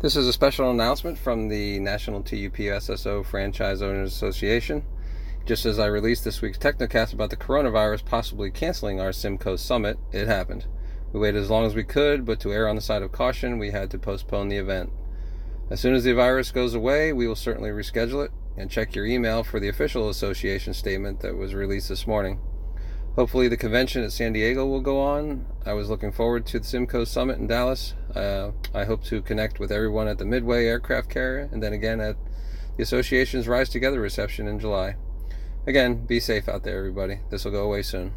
This is a special announcement from the National TUPSSO Franchise Owners Association. Just as I released this week's Technocast about the coronavirus possibly canceling our SMCO Summit, it happened. We waited as long as we could, but to err on the side of caution, we had to postpone the event. As soon as the virus goes away, we will certainly reschedule it and check your email for the official association statement that was released this morning. Hopefully, the convention at San Diego will go on. I was looking forward to the SMCO Summit in Dallas. Uh, I hope to connect with everyone at the Midway aircraft carrier and then again at the association's Rise Together reception in July. Again, be safe out there, everybody. This will go away soon.